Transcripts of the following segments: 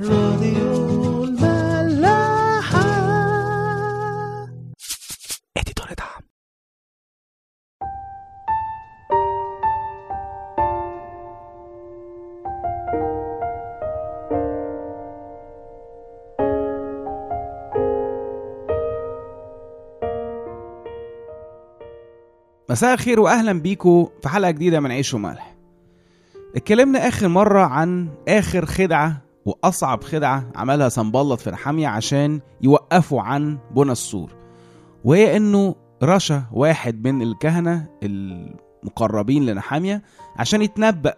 راديو الملاحة. اديتور دعم مساء الخير واهلا بيكم في حلقة جديدة من عيش وملح. اتكلمنا آخر مرة عن آخر خدعة وأصعب خدعة عملها سنبلط في نحاميه عشان يوقفوا عن بنى السور وهي إنه رشا واحد من الكهنة المقربين لنحامية عشان يتنبأ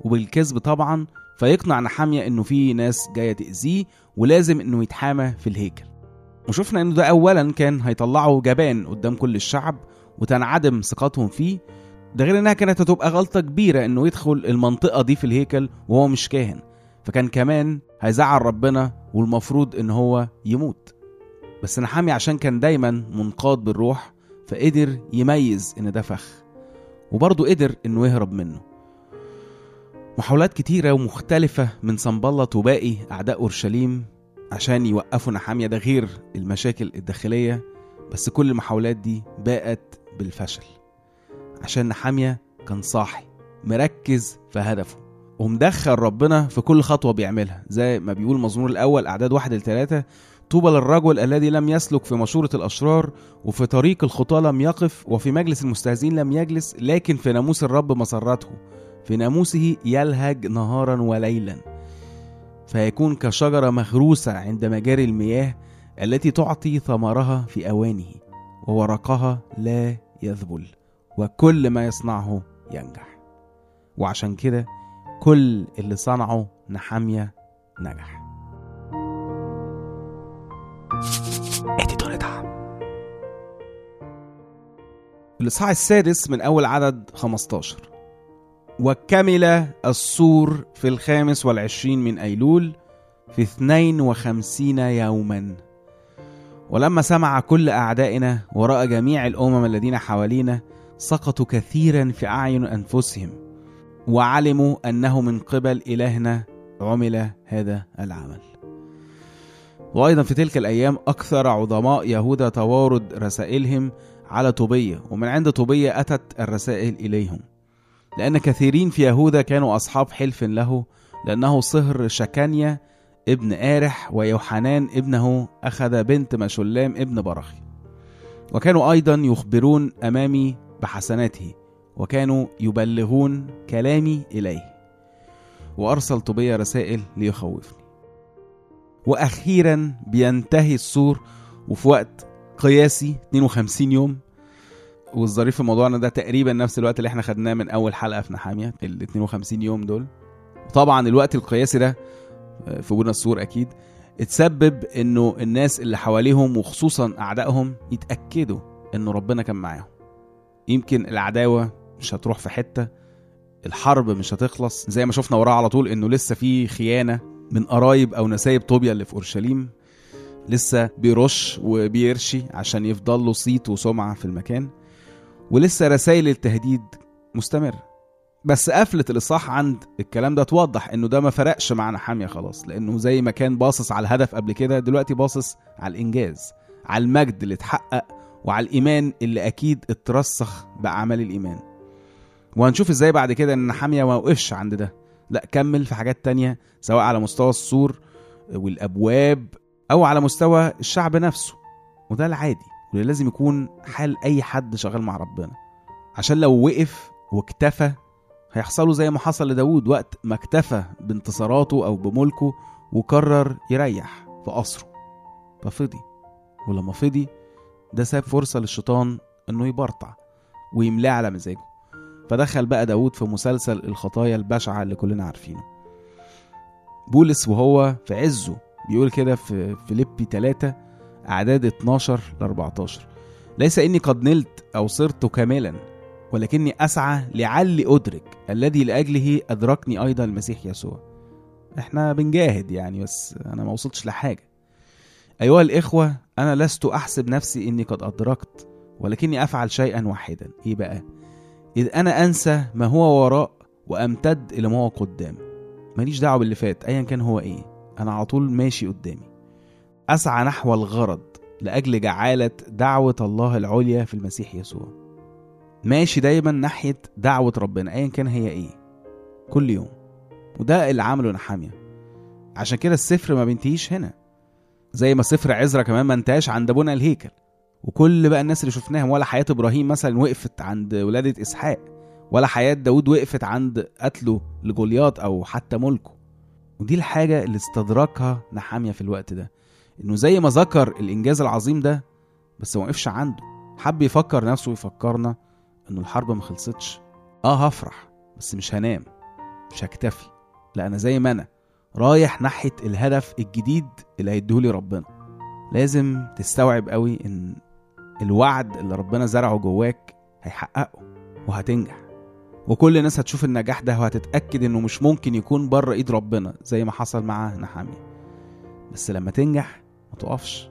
وبالكذب طبعا فيقنع نحامية إنه في ناس جاية تأذيه ولازم إنه يتحامى في الهيكل. وشفنا إنه ده اولا كان هيطلعه جبان قدام كل الشعب وتنعدم ثقتهم فيه ده غير إنها كانت هتبقى غلطة كبيرة إنه يدخل المنطقة دي في الهيكل وهو مش كاهن. فكان كمان هيزعل ربنا والمفروض إن هو يموت. بس نحامي عشان كان دايما منقاد بالروح فقدر يميز إن ده فخ. وبرضه قدر إنه يهرب منه. محاولات كتيرة ومختلفة من سنبلط وباقي أعداء أورشليم عشان يوقفوا نحامية. ده غير المشاكل الداخلية بس كل المحاولات دي باءت بالفشل. عشان نحامية كان صاحي مركز في هدفه. ومدخل ربنا في كل خطوة بيعملها. زي ما بيقول المزمور الأول أعداد واحد لثلاثة طوبى للرجل الذي لم يسلك في مشورة الأشرار وفي طريق الخطاة لم يقف وفي مجلس المستهزئين لم يجلس لكن في ناموس الرب مسرته. في ناموسه يلهج نهارا وليلا. فيكون كشجرة مغروسة عند مجاري المياه التي تعطي ثمرها في أوانه وورقها لا يذبل وكل ما يصنعه ينجح. وعشان كده كل اللي صنعه نحامية نجح. الإصحاح السادس من أول عدد 15 وكمل السور في الخامس والعشرين من أيلول في اثنين وخمسين يوما. ولما سمع كل أعدائنا ورأى جميع الأمم الذين حوالينا سقطوا كثيرا في أعين أنفسهم. وعلموا أنه من قبل إلهنا عمل هذا العمل. وأيضا في تلك الأيام أكثر عظماء يهوذا توارد رسائلهم على طوبية ومن عند طوبية أتت الرسائل إليهم. لأن كثيرين في يهوذا كانوا أصحاب حلف له لأنه صهر شكانيا ابن آرح ويوحنان ابنه أخذ بنت مشلام ابن برخي. وكانوا أيضا يخبرون أمامي بحسناته. وكانوا يبلغون كلامي إليه. وأرسل طوبية رسائل ليخوفني. وأخيرا بينتهي السور وفي وقت قياسي 52 يوم. والظريف في الموضوع ان ده تقريبا نفس الوقت اللي إحنا خدناه من أول حلقة في نحامية ال 52 يوم دول. طبعا الوقت القياسي ده في بنى السور أكيد اتسبب إنه الناس اللي حواليهم وخصوصا أعدائهم يتأكدوا إنه ربنا كان معاهم. يمكن العداوة مش هتروح في حتة الحرب مش هتخلص. زي ما شفنا وراها على طول إنه لسه في خيانة من قرايب أو نسايب طوبيا اللي في أورشليم. لسه بيرش وبيرشي عشان يفضل له صيت وسمعة في المكان. ولسه رسائل التهديد مستمرة بس قفلة الإصحاح عند الكلام ده توضح إنه ده ما فرقش مع نحامية خلاص. لأنه زي ما كان باصص على الهدف قبل كده دلوقتي باصص على الإنجاز على المجد اللي اتحقق وعلى الإيمان اللي أكيد اترسخ بأعمال الإيمان. وهنشوف إزاي بعد كده إن نحامية ما وقفش عند ده. لا كمل في حاجات تانية سواء على مستوى السور والأبواب أو على مستوى الشعب نفسه. وده العادي واللي لازم يكون حال اي حد شغال مع ربنا. عشان لو وقف واكتفى هيحصله زي ما حصل لداود وقت ما اكتفى بانتصاراته أو بملكه وقرر يريح في قصره. ففضي ولما فضي ده ساب فرصة للشيطان إنه يبرطع ويملاه على مزاجه. فدخل بقى داود في مسلسل الخطايا البشعة اللي كلنا عارفينه. بولس وهو في عزه بيقول كده في فيليبي 3 أعداد 12 ل 14 ليس إني قد نلت أو صرت كاملا ولكني أسعى لعلي أدرك الذي لأجله أدركني أيضا المسيح يسوع. إحنا بنجاهد يعني بس أنا ما وصلتش لحاجة. أيها الإخوة أنا لست أحسب نفسي إني قد أدركت ولكني أفعل شيئا واحدا. إيه بقى؟ إذ أنا أنسى ما هو وراء وأمتد إلى ما هو قدام ماليش دعوة باللي فات أيا كان هو إيه. أنا على طول ماشي قدامي. أسعى نحو الغرض لأجل جعالة دعوة الله العليا في المسيح يسوع. ماشي دايما ناحية دعوة ربنا ايا كان هي إيه. كل يوم. وده اللي عمله نحامية. عشان كده السفر ما بينتهيش هنا. زي ما سفر عزرا كمان ما انتهاش عند بنى الهيكل. وكل بقى الناس اللي شفناهم ولا حياة إبراهيم مثلا وقفت عند ولادة إسحاق ولا حياة داود وقفت عند قتله لجولياط أو حتى ملكه. ودي الحاجة اللي استدركها نحامية في الوقت ده إنه زي ما ذكر الإنجاز العظيم ده بس ما وقفش عنده. حب يفكر نفسه ويفكرنا إنه الحرب ما خلصتش. آه هفرح بس مش هنام مش هكتفي. لا أنا زي ما أنا رايح ناحية الهدف الجديد اللي هيديهولي ربنا. لازم تستوعب قوي إن الوعد اللي ربنا زرعه جواك هيحققه وهتنجح. وكل الناس هتشوف النجاح ده وهتتأكد إنه مش ممكن يكون بره إيد ربنا زي ما حصل مع نحامية. بس لما تنجح ما تقفش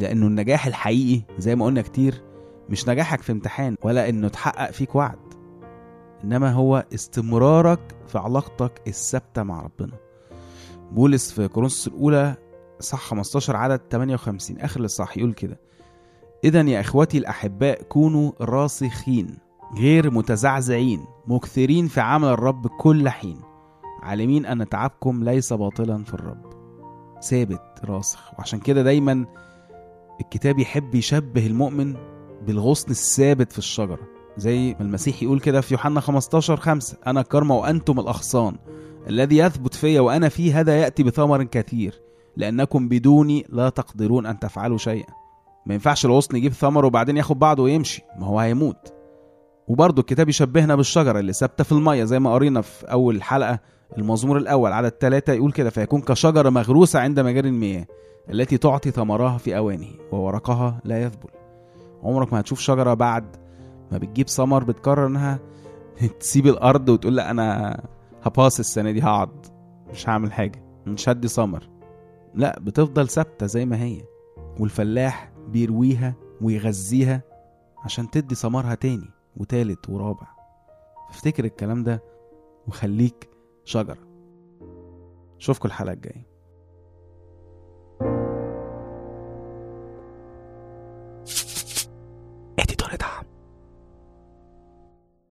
لأنه النجاح الحقيقي زي ما قلنا كتير مش نجاحك في امتحان ولا إنه تحقق فيك وعد إنما هو استمرارك في علاقتك الثابتة مع ربنا. بولس في كورنثوس الأولى صح 15 عدد 58 آخر الاصحاح يقول كده إذا يا إخوتي الأحباء كونوا راسخين غير متزعزعين مكثرين في عمل الرب كل حين. عالمين أن تعبكم ليس باطلا في الرب. ثابت راسخ. وعشان كده دايما الكتاب يحب يشبه المؤمن بالغصن الثابت في الشجرة. زي ما المسيح يقول كده في يوحنا 15 5 أنا الكرمة وأنتم الأغصان. الذي يثبت فيا وأنا فيه هذا يأتي بثمر كثير لأنكم بدوني لا تقدرون أن تفعلوا شيئا. ما ينفعش الغصن يجيب ثمر وبعدين ياخد بعضه ويمشي. ما هو هيموت. وبرضه الكتاب يشبهنا بالشجرة اللي ثابتة في المية زي ما قرينا في أول حلقة المزمور الأول. عدد ثلاثة يقول كده فيكون كشجرة مغروسة عند مجاري المياه التي تعطي ثمرها في أوانه وورقها لا يذبل. عمرك ما هتشوف شجرة بعد ما بتجيب ثمر بتقرر إنها تسيب الأرض وتقول لأ أنا هباص السنة دي هقعد مش هعمل حاجة مش هدي ثمر. لأ بتفضل ثابتة زي ما هي. والفلاح بيرويها ويغذيها عشان تدي ثمرها تاني وتالت ورابع. افتكر الكلام ده وخليك شجرة. اشوفكم الحلقة الجاية.